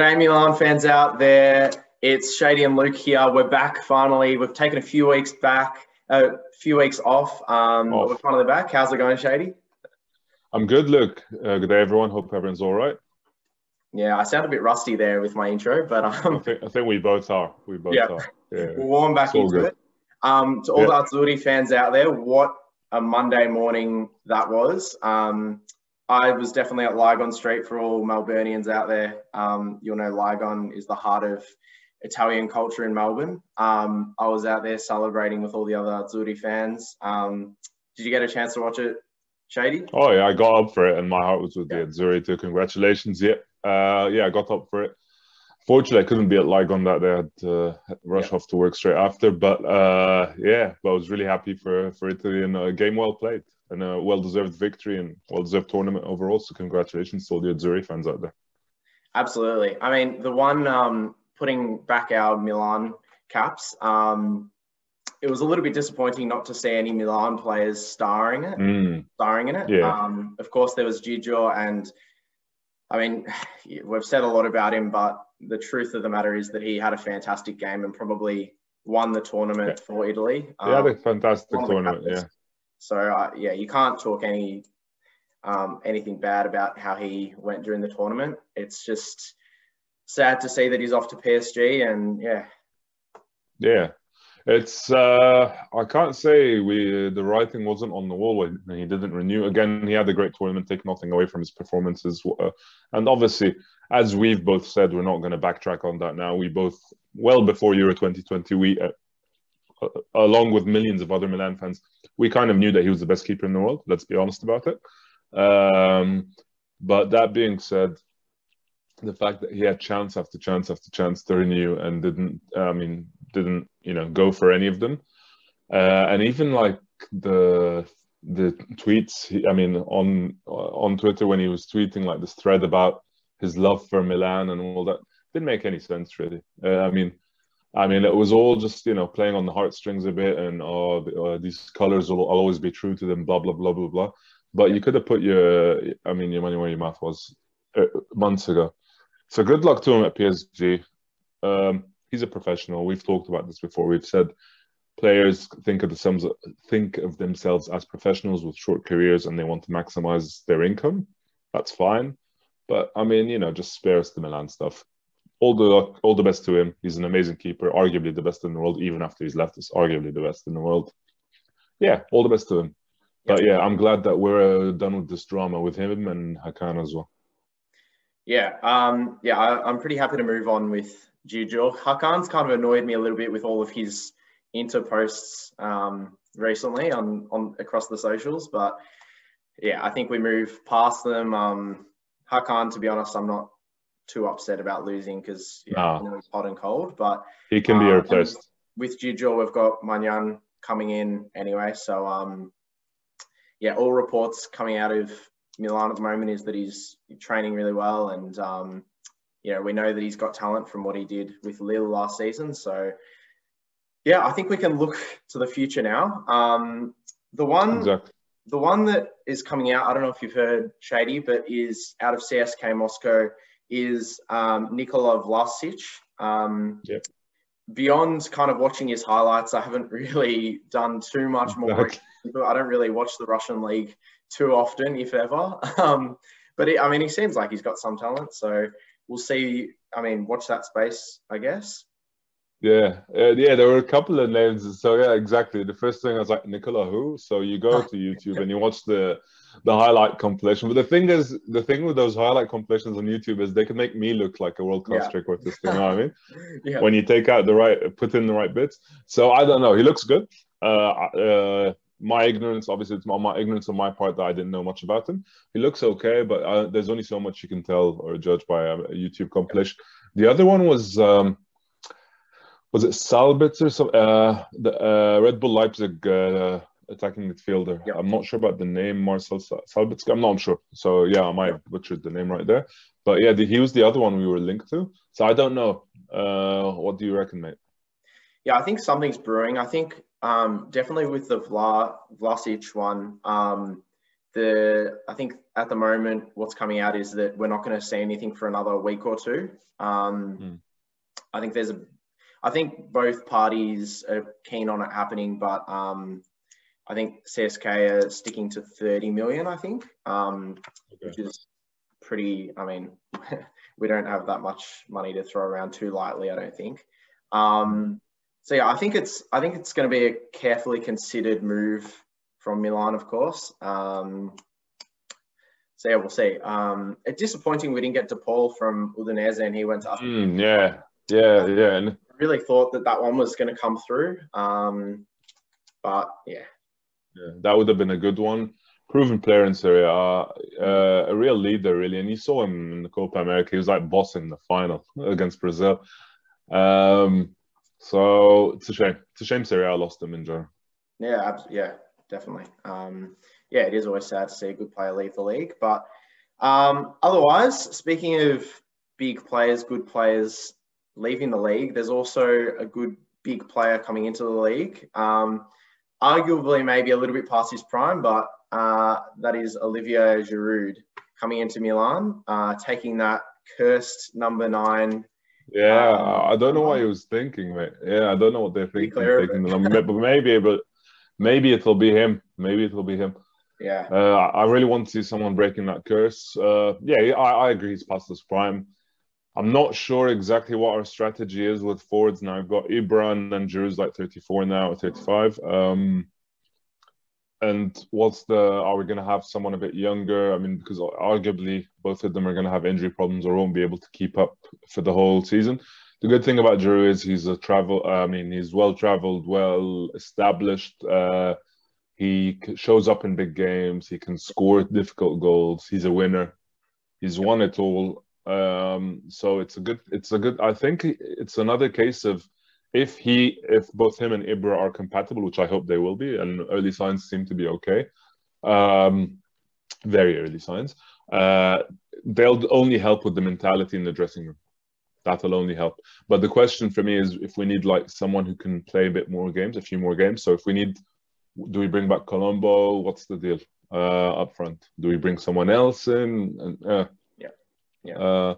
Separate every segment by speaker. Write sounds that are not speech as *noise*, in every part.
Speaker 1: G'day, Milan fans out there. It's Shady and Luke here. We're back finally. We've taken a few weeks back, a few weeks off. Um,
Speaker 2: Off.
Speaker 1: We're finally back. How's it going, Shady?
Speaker 2: I'm good, Luke. Uh, good day, everyone. Hope everyone's all right.
Speaker 1: Yeah, I sound a bit rusty there with my intro, but
Speaker 2: I
Speaker 1: um,
Speaker 2: think I think we both are. We both
Speaker 1: Yeah.
Speaker 2: are. Yeah.
Speaker 1: we'll *laughs* warm back into
Speaker 2: good.
Speaker 1: it. Um, to all
Speaker 2: Yeah.
Speaker 1: the Azzurri fans out there, what a Monday morning that was. Um, I was definitely at Lygon Street for all Melburnians out there. Um, you'll know Lygon is the heart of Italian culture in Melbourne. Um, I was out there celebrating with all the other Azzurri fans. Um, did you get a chance to watch it, Shady?
Speaker 2: Oh yeah, I got up for it, and my heart was with
Speaker 1: Yeah.
Speaker 2: the Azzurri too. Congratulations. Yeah, uh, yeah, I got up for it. Fortunately, I couldn't be at Lygon that day. I had to rush off to work straight after. But uh, yeah, but I was really happy for for Italy and a game well played and a well deserved victory and well deserved tournament overall. So congratulations to all the Azzurri fans out there.
Speaker 1: Absolutely. I mean, the one um, putting back our Milan caps, um, it was a little bit disappointing not to see any Milan players starring it.
Speaker 2: Mm,
Speaker 1: starring in it.
Speaker 2: Yeah.
Speaker 1: Um, of course, there was Gigio, and I mean, *sighs* we've said a lot about him, but the truth of the matter is that he had a fantastic game and probably won the tournament for Italy.
Speaker 2: they had a
Speaker 1: Um,
Speaker 2: fantastic
Speaker 1: one of the
Speaker 2: tournament. Yeah.
Speaker 1: So uh, yeah, you can't talk any um, anything bad about how he went during the tournament. It's just sad to see that he's off to PSG, and yeah,
Speaker 2: Yeah, it's uh, I can't say we the writing wasn't on the wall when he didn't renew. Again, he had a great tournament, take nothing away from his performances, uh, and obviously, as we've both said, we're not going to backtrack on that now. We both well before Euro 2020, we uh, along with millions of other Milan fans, we kind of knew that he was the best keeper in the world. Let's be honest about it. Um, but that being said, the fact that he had chance after chance after chance to renew and didn't, I mean, didn't you know go for any of them, uh, and even like the the tweets. I mean, on on Twitter when he was tweeting like this thread about his love for Milan and all that didn't make any sense really. Uh, I mean. I mean, it was all just you know playing on the heartstrings a bit, and oh, uh, these colors will I'll always be true to them, blah blah blah blah blah. But you could have put your, I mean, your money where your mouth was uh, months ago. So good luck to him at PSG. Um, he's a professional. We've talked about this before. We've said players think of themselves think of themselves as professionals with short careers, and they want to maximize their income. That's fine. But I mean, you know, just spare us the Milan stuff. All the all the best to him. He's an amazing keeper, arguably the best in the world. Even after he's left us, arguably the best in the world. Yeah, all the best to him. But yeah, I'm glad that we're uh, done with this drama with him and Hakan as well.
Speaker 1: Yeah, um, yeah, I, I'm pretty happy to move on with Gigio. Hakan's kind of annoyed me a little bit with all of his inter posts um, recently on, on across the socials, but yeah, I think we move past them. Um, Hakan, to be honest, I'm not too upset about losing because yeah,
Speaker 2: Nah.
Speaker 1: I know he's hot and cold, but
Speaker 2: He can be
Speaker 1: Um,
Speaker 2: replaced.
Speaker 1: with Gigio, we've got Maignan coming in anyway. So, um, yeah, all reports coming out of Milan at the moment is that he's training really well, and um, yeah, we know that he's got talent from what he did with Lille last season. So, yeah, I think we can look to the future now. Um, the one,
Speaker 2: Exactly.
Speaker 1: the one that is coming out, I don't know if you've heard Shady, but is out of CSKA Moscow is um, Nikola Vlasic. Um,
Speaker 2: Yep.
Speaker 1: Beyond kind of watching his highlights, I haven't *laughs* really done too much more. I don't really watch the Russian league too often, if ever. *laughs* Um, but I mean, he seems like he's got some talent. So we'll see. I mean, watch that space, I guess.
Speaker 2: Yeah, uh, yeah. There were a couple of names. So yeah, exactly. The first thing I was like, Nicola who? So you go to YouTube and you watch the the highlight compilation. But the thing is, the thing with those highlight compilations on YouTube is they can make me look like a world class
Speaker 1: Yeah.
Speaker 2: trick artist. You know what I mean? *laughs*
Speaker 1: Yeah.
Speaker 2: when you take out the right, put in the right bits. So I don't know. He looks good. Uh, uh, my ignorance, obviously, it's my, my ignorance on my part that I didn't know much about him. He looks okay, but uh, there's only so much you can tell or judge by a, a YouTube compilation. The other one was um, was it Salbitz or so? Uh, the uh, Red Bull Leipzig uh, attacking midfielder.
Speaker 1: Yep.
Speaker 2: I'm not sure about the name, Marcel Sa- Salbitz. I'm not sure. So yeah, I might have butchered the name right there. But yeah, the, he was the other one we were linked to. So I don't know. Uh, what do you reckon, mate?
Speaker 1: Yeah, I think something's brewing. I think um, definitely with the Vla, Vlasic one, um, the I think at the moment what's coming out is that we're not going to see anything for another week or two. Um, mm. I think there's a, I think both parties are keen on it happening, but um, I think CSKA are sticking to 30 million. I think, um, okay. which is pretty. I mean, *laughs* we don't have that much money to throw around too lightly. I don't think. Um, so yeah, I think it's I think it's going to be a carefully considered move from Milan, of course. Um, so yeah, we'll see. Um, it's disappointing we didn't get De Paul from Udinese and he went to.
Speaker 2: Mm, yeah, yeah, yeah. And
Speaker 1: I really thought that that one was going to come through, um, but yeah.
Speaker 2: Yeah, that would have been a good one. Proven player in Serie A, uh, a real leader, really. And you saw him in the Copa America. He was like boss in the final *laughs* against Brazil. Um, so it's a shame. It's a shame Serie A lost him in general.
Speaker 1: Yeah, yeah, definitely. Um, yeah, it is always sad to see a good player leave the league. But um, otherwise, speaking of big players, good players leaving the league, there's also a good big player coming into the league. Um, arguably, maybe a little bit past his prime, but uh, that is Olivier Giroud coming into Milan, uh, taking that cursed number nine
Speaker 2: yeah, um, I don't know what he was thinking, mate. Yeah, I don't know what they're thinking, taking the number, but maybe, but maybe it'll be him. Maybe it'll be him.
Speaker 1: Yeah.
Speaker 2: Uh, I really want to see someone breaking that curse. Uh, yeah, I, I agree. He's past his prime. I'm not sure exactly what our strategy is with forwards now. I've got Ibra and then Giroud's like 34 now or 35. Um, and what's the are we going to have someone a bit younger? I mean because arguably both of them are going to have injury problems or won't be able to keep up for the whole season. The good thing about Giroud is he's a travel i mean he's well traveled well established uh, he shows up in big games he can score difficult goals he's a winner he's won it all. Um, so it's a good it's a good i think it's another case of if he if both him and Ibra are compatible, which I hope they will be, and early signs seem to be okay, um, very early signs, uh, they'll only help with the mentality in the dressing room. That'll only help. But the question for me is if we need like someone who can play a bit more games, a few more games. So if we need, do we bring back Colombo? What's the deal uh, up front? Do we bring someone else in? And, uh,
Speaker 1: yeah, yeah.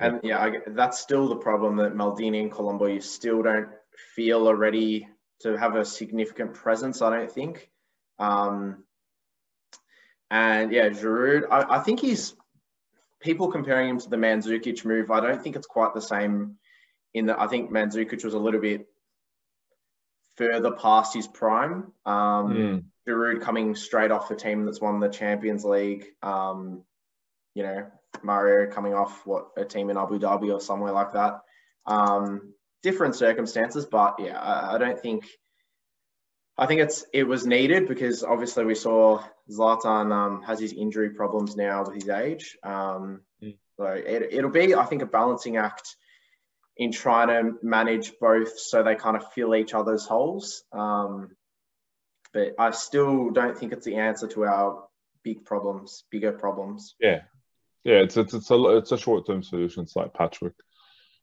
Speaker 1: And yeah, I, that's still the problem that Maldini and Colombo, you still don't feel are ready to have a significant presence, I don't think. Um, and yeah, Giroud, I, I, think he's people comparing him to the Mandzukic move. I don't think it's quite the same. In that, I think Mandzukic was a little bit further past his prime. Um, mm. Giroud coming straight off a team that's won the Champions League. Um, you know, Mario coming off what a team in Abu Dhabi or somewhere like that. Um, different circumstances, but yeah, I, I, don't think. I think it's it was needed because obviously we saw Zlatan um, has his injury problems now with his age. Um, mm. So it, it'll be, I think, a balancing act in trying to manage both so they kind of fill each other's holes. Um, but I still don't think it's the answer to our big problems, bigger problems.
Speaker 2: Yeah, yeah, it's it's it's a it's a short term solution. It's like patchwork.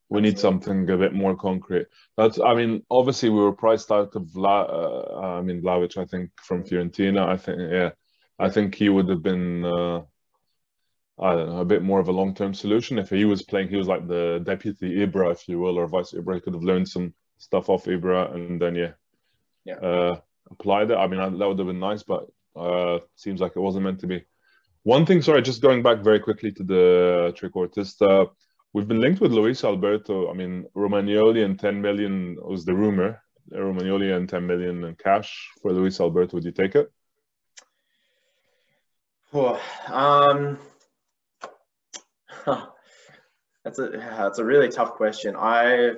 Speaker 2: We need something a bit more concrete. That's I mean, obviously we were priced out of La, uh, I mean Vlahovic, I think from Fiorentina. I think yeah, I think he would have been. Uh, I don't know, a bit more of a long term solution. If he was playing, he was like the deputy Ibra, if you will, or vice Ibra. He could have learned some stuff off Ibra and then, yeah,
Speaker 1: yeah.
Speaker 2: Uh, applied it. I mean, that would have been nice, but uh, seems like it wasn't meant to be. One thing, sorry, just going back very quickly to the trick trequartista. We've been linked with Luis Alberto. I mean, Romagnoli and 10 million was the rumor. Romagnoli and 10 million in cash for Luis Alberto. Would you take it?
Speaker 1: Oh, um, that's a that's a really tough question. I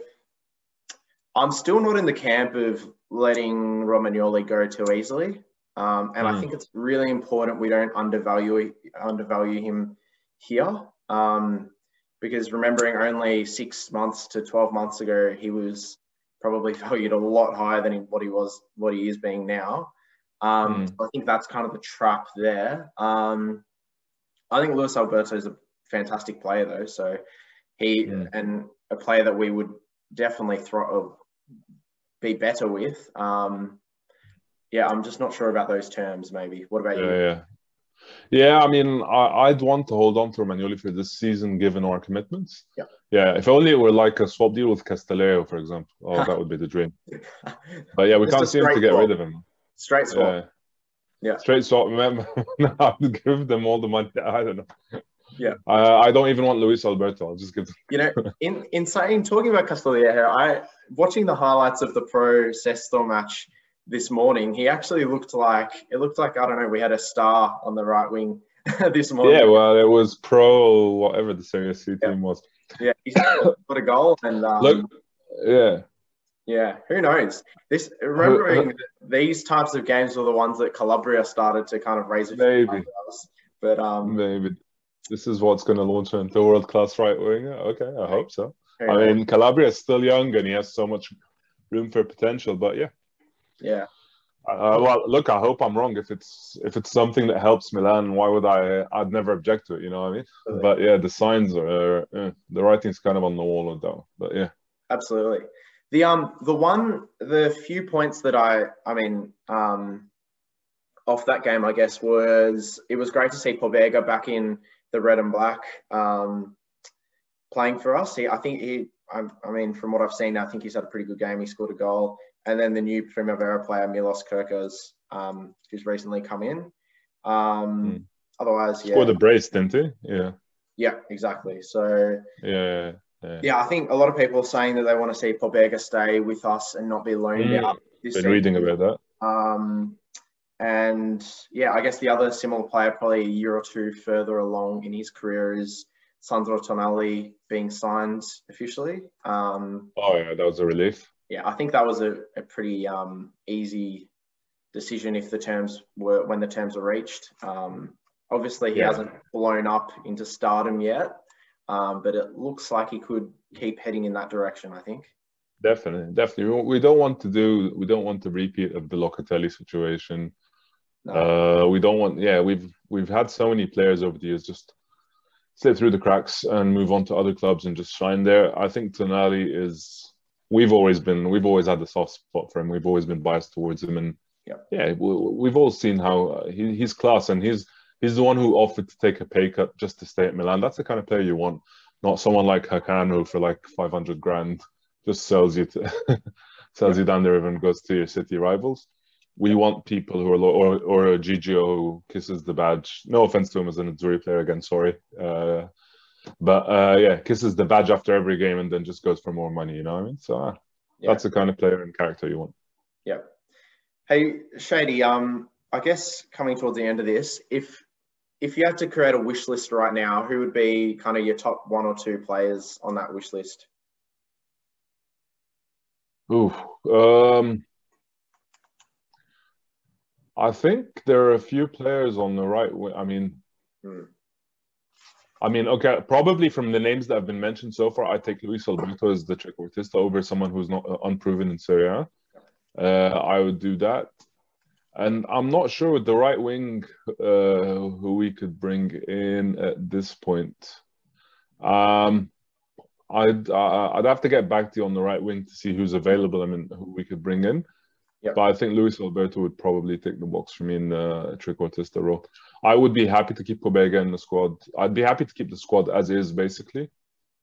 Speaker 1: I'm still not in the camp of letting Romagnoli go too easily. Um, and mm. I think it's really important we don't undervalue undervalue him here. Um, because remembering only six months to 12 months ago, he was probably *laughs* valued a lot higher than what he was, what he is being now. Um, mm. I think that's kind of the trap there. Um, I think Luis Alberto is a fantastic player though. So he, yeah. and a player that we would definitely throw, be better with. Um, yeah, I'm just not sure about those terms. Maybe. What about
Speaker 2: Yeah,
Speaker 1: you?
Speaker 2: yeah. Yeah, I mean, I, I'd want to hold on to Romagnoli for this season, given our commitments.
Speaker 1: Yeah.
Speaker 2: Yeah, if only it were like a swap deal with Castillejo, for example. Oh, that would be the dream. *laughs* But yeah, we can't seem to get
Speaker 1: swap.
Speaker 2: rid of him.
Speaker 1: Straight swap.
Speaker 2: Yeah.
Speaker 1: Yeah.
Speaker 2: Straight swap. Remember, *laughs* I would give them all the money. *laughs* I don't know.
Speaker 1: Yeah.
Speaker 2: I, I don't even want Luis Alberto. I'll just give them.
Speaker 1: You know, in in saying talking about Castillejo here, I watching the highlights of the pro Sesto match this morning. He actually looked like it looked like I don't know. We had a star on the right wing *laughs* this morning.
Speaker 2: Yeah, well, it was pro whatever the Serie C
Speaker 1: Yeah.
Speaker 2: team was.
Speaker 1: yeah, he got a goal and um,
Speaker 2: Look, yeah.
Speaker 1: yeah, who knows? This remembering these types of games were the ones that Calabria started to kind of raise a few
Speaker 2: Maybe.
Speaker 1: eyebrows. But um,
Speaker 2: Maybe this is what's going to launch him into world class right winger. Okay, I hope so. I mean, Calabria is still young and he has so much room for potential. But yeah,
Speaker 1: yeah,
Speaker 2: uh, well, look, I hope I'm wrong. If it's if it's something that helps Milan, why would I? I'd never object to it. You know what I mean?
Speaker 1: Absolutely.
Speaker 2: But yeah, the signs are uh, the writing's kind of on the wall though. But yeah,
Speaker 1: absolutely. The um the one the few points that I I mean um off that game I guess was it was great to see Pobega back in the red and black um playing for us. He I think he I, I mean from what I've seen I think he's had a pretty good game. He scored a goal and then the new Primavera player Milos Kerkez um who's recently come in. Um
Speaker 2: Hmm.
Speaker 1: otherwise yeah
Speaker 2: scored a brace, didn't he? Yeah,
Speaker 1: yeah exactly. So
Speaker 2: yeah, yeah.
Speaker 1: yeah, I think a lot of people are saying that they want to see Pobega stay with us and not be loaned
Speaker 2: Mm,
Speaker 1: out. This
Speaker 2: Been
Speaker 1: season.
Speaker 2: reading about that.
Speaker 1: Um, and yeah, I guess the other similar player, probably a year or two further along in his career, is Sandro Tonali being signed officially. Um,
Speaker 2: Oh yeah, that was a relief.
Speaker 1: yeah, I think that was a, a pretty um, easy decision if the terms were when the terms were reached. Um, obviously, he
Speaker 2: Yeah.
Speaker 1: hasn't blown up into stardom yet, um, but it looks like he could keep heading in that direction. I think.
Speaker 2: Definitely, definitely. We- don't want to do. We don't want the repeat of the Locatelli situation.
Speaker 1: No.
Speaker 2: Uh, we don't want. Yeah, we've we've had so many players over the years just slip through the cracks and move on to other clubs and just shine there. I think Tonali is. We've always been. We've always had the soft spot for him. We've always been biased towards him, and
Speaker 1: Yeah.
Speaker 2: yeah, we, we've all seen how uh, he, he's class, and he's he's the one who offered to take a pay cut just to stay at Milan. That's the kind of player you want, not someone like Hakan who for like five hundred grand just sells you to *laughs* sells you down the river and goes to your city rivals. We want people who are or or a Gigio who kisses the badge. No offense to him as an Azzurri player again, sorry. Uh, but uh, yeah, kisses the badge after every game and then just goes for more money. You know what I mean? So uh,
Speaker 1: Yeah.
Speaker 2: that's the kind of player and character you want.
Speaker 1: Yeah. Hey, Shady. Um, I guess coming towards the end of this, if if you had to create a wish list right now, who would be kind of your top one or two players on that wish list?
Speaker 2: Ooh, um, I think there are a few players on the right. wi- I mean,
Speaker 1: Hmm.
Speaker 2: I mean, okay, probably from the names that have been mentioned so far, I take Luis Alberto as the trequartista over someone who's not uh, unproven in Serie A. Uh, I would do that. And I'm not sure with the right wing uh, who we could bring in at this point. Um, I'd uh, I'd have to get back to you on the right wing to see who's available. I mean, who we could bring in.
Speaker 1: Yep.
Speaker 2: But I think Luis Alberto would probably take the box for me in the trequartista role. I would be happy to keep Pobega in the squad. I'd be happy to keep the squad as is, basically,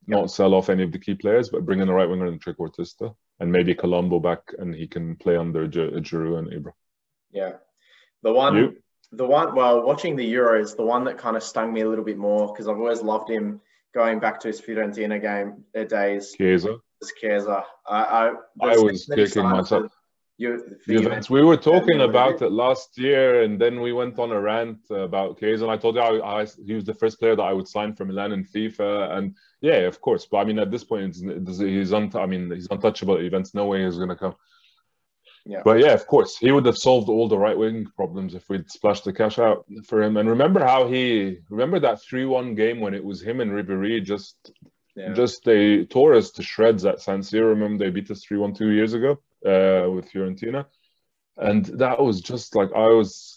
Speaker 2: not sell off any of the key players, but bring in the right winger and the trequartista, and maybe Colombo back, and he can play under Gi- Giroud and Ibra.
Speaker 1: Yeah, the one,
Speaker 2: You?
Speaker 1: the one. Well, watching the Euros, the one that kind of stung me a little bit more because I've always loved him going back to his Fiorentina game uh, days.
Speaker 2: Chiesa.
Speaker 1: Chiesa. I, I,
Speaker 2: I was kicking myself.
Speaker 1: For Ju- for
Speaker 2: Juventus.
Speaker 1: Juventus-
Speaker 2: We were talking about it last year, and then we went on a rant about Chiesa, and I told you I, I, he was the first player that I would sign for Milan in FIFA, and yeah, of course. But I mean, at this point, he's un, I mean, he's untouchable at events. No way he's going to come.
Speaker 1: Yeah.
Speaker 2: But yeah, of course, he would have solved all the right wing problems if we'd splashed the cash out for him. And remember how he remember that three-one game when it was him and Ribery just
Speaker 1: Yeah.
Speaker 2: just they tore us to shreds at San Siro. Remember they beat us three-one two years ago uh, with Fiorentina, and that was just like I was.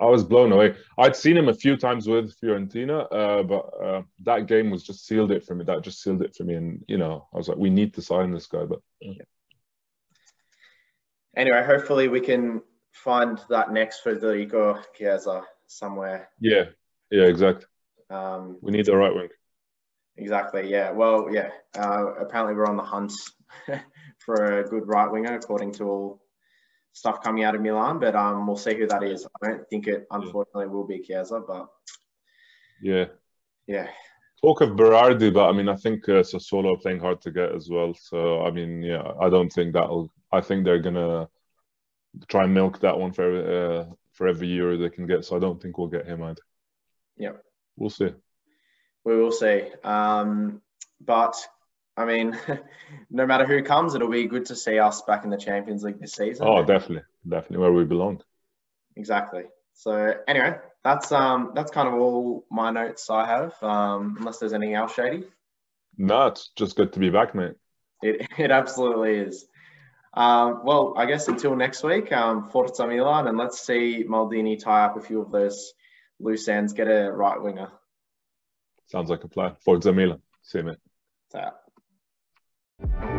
Speaker 2: I was blown away. I'd seen him a few times with Fiorentina, uh, but uh, that game was just sealed it for me. That just sealed it for me, and you know, I was like, we need to sign this guy. But
Speaker 1: anyway, hopefully we can find that next Federico Chiesa somewhere.
Speaker 2: Yeah, yeah, exactly.
Speaker 1: Um,
Speaker 2: We need the right wing.
Speaker 1: exactly. Yeah. Well, yeah. Uh, apparently, we're on the hunt *laughs* for a good right winger, according to all stuff coming out of Milan. But um, we'll see who that is. I don't think it, unfortunately, will be Chiesa. But
Speaker 2: Yeah.
Speaker 1: yeah,
Speaker 2: Talk of Berardi, but I mean, I think uh, Sassuolo are playing hard to get as well. So I mean, yeah, I don't think that'll. I think they're gonna try and milk that one for uh, for every euro they can get. So I don't think we'll get him either.
Speaker 1: Yeah.
Speaker 2: we'll see.
Speaker 1: we will see. Um, but I mean, *laughs* no matter who comes, it'll be good to see us back in the Champions League this season.
Speaker 2: Oh, definitely, definitely where we belong.
Speaker 1: Exactly. So anyway, that's um that's kind of all my notes I have. Um, unless there's anything else, Shady.
Speaker 2: No, it's just good to be back, mate.
Speaker 1: It *laughs* it absolutely is. Um, well, I guess until next week, um, Forza Milan, and let's see Maldini tie up a few of those loose ends, get a right winger.
Speaker 2: Sounds like a plan. Forza Milan. See you, mate.
Speaker 1: So,
Speaker 3: Gotta play cool for us. It's Thank you.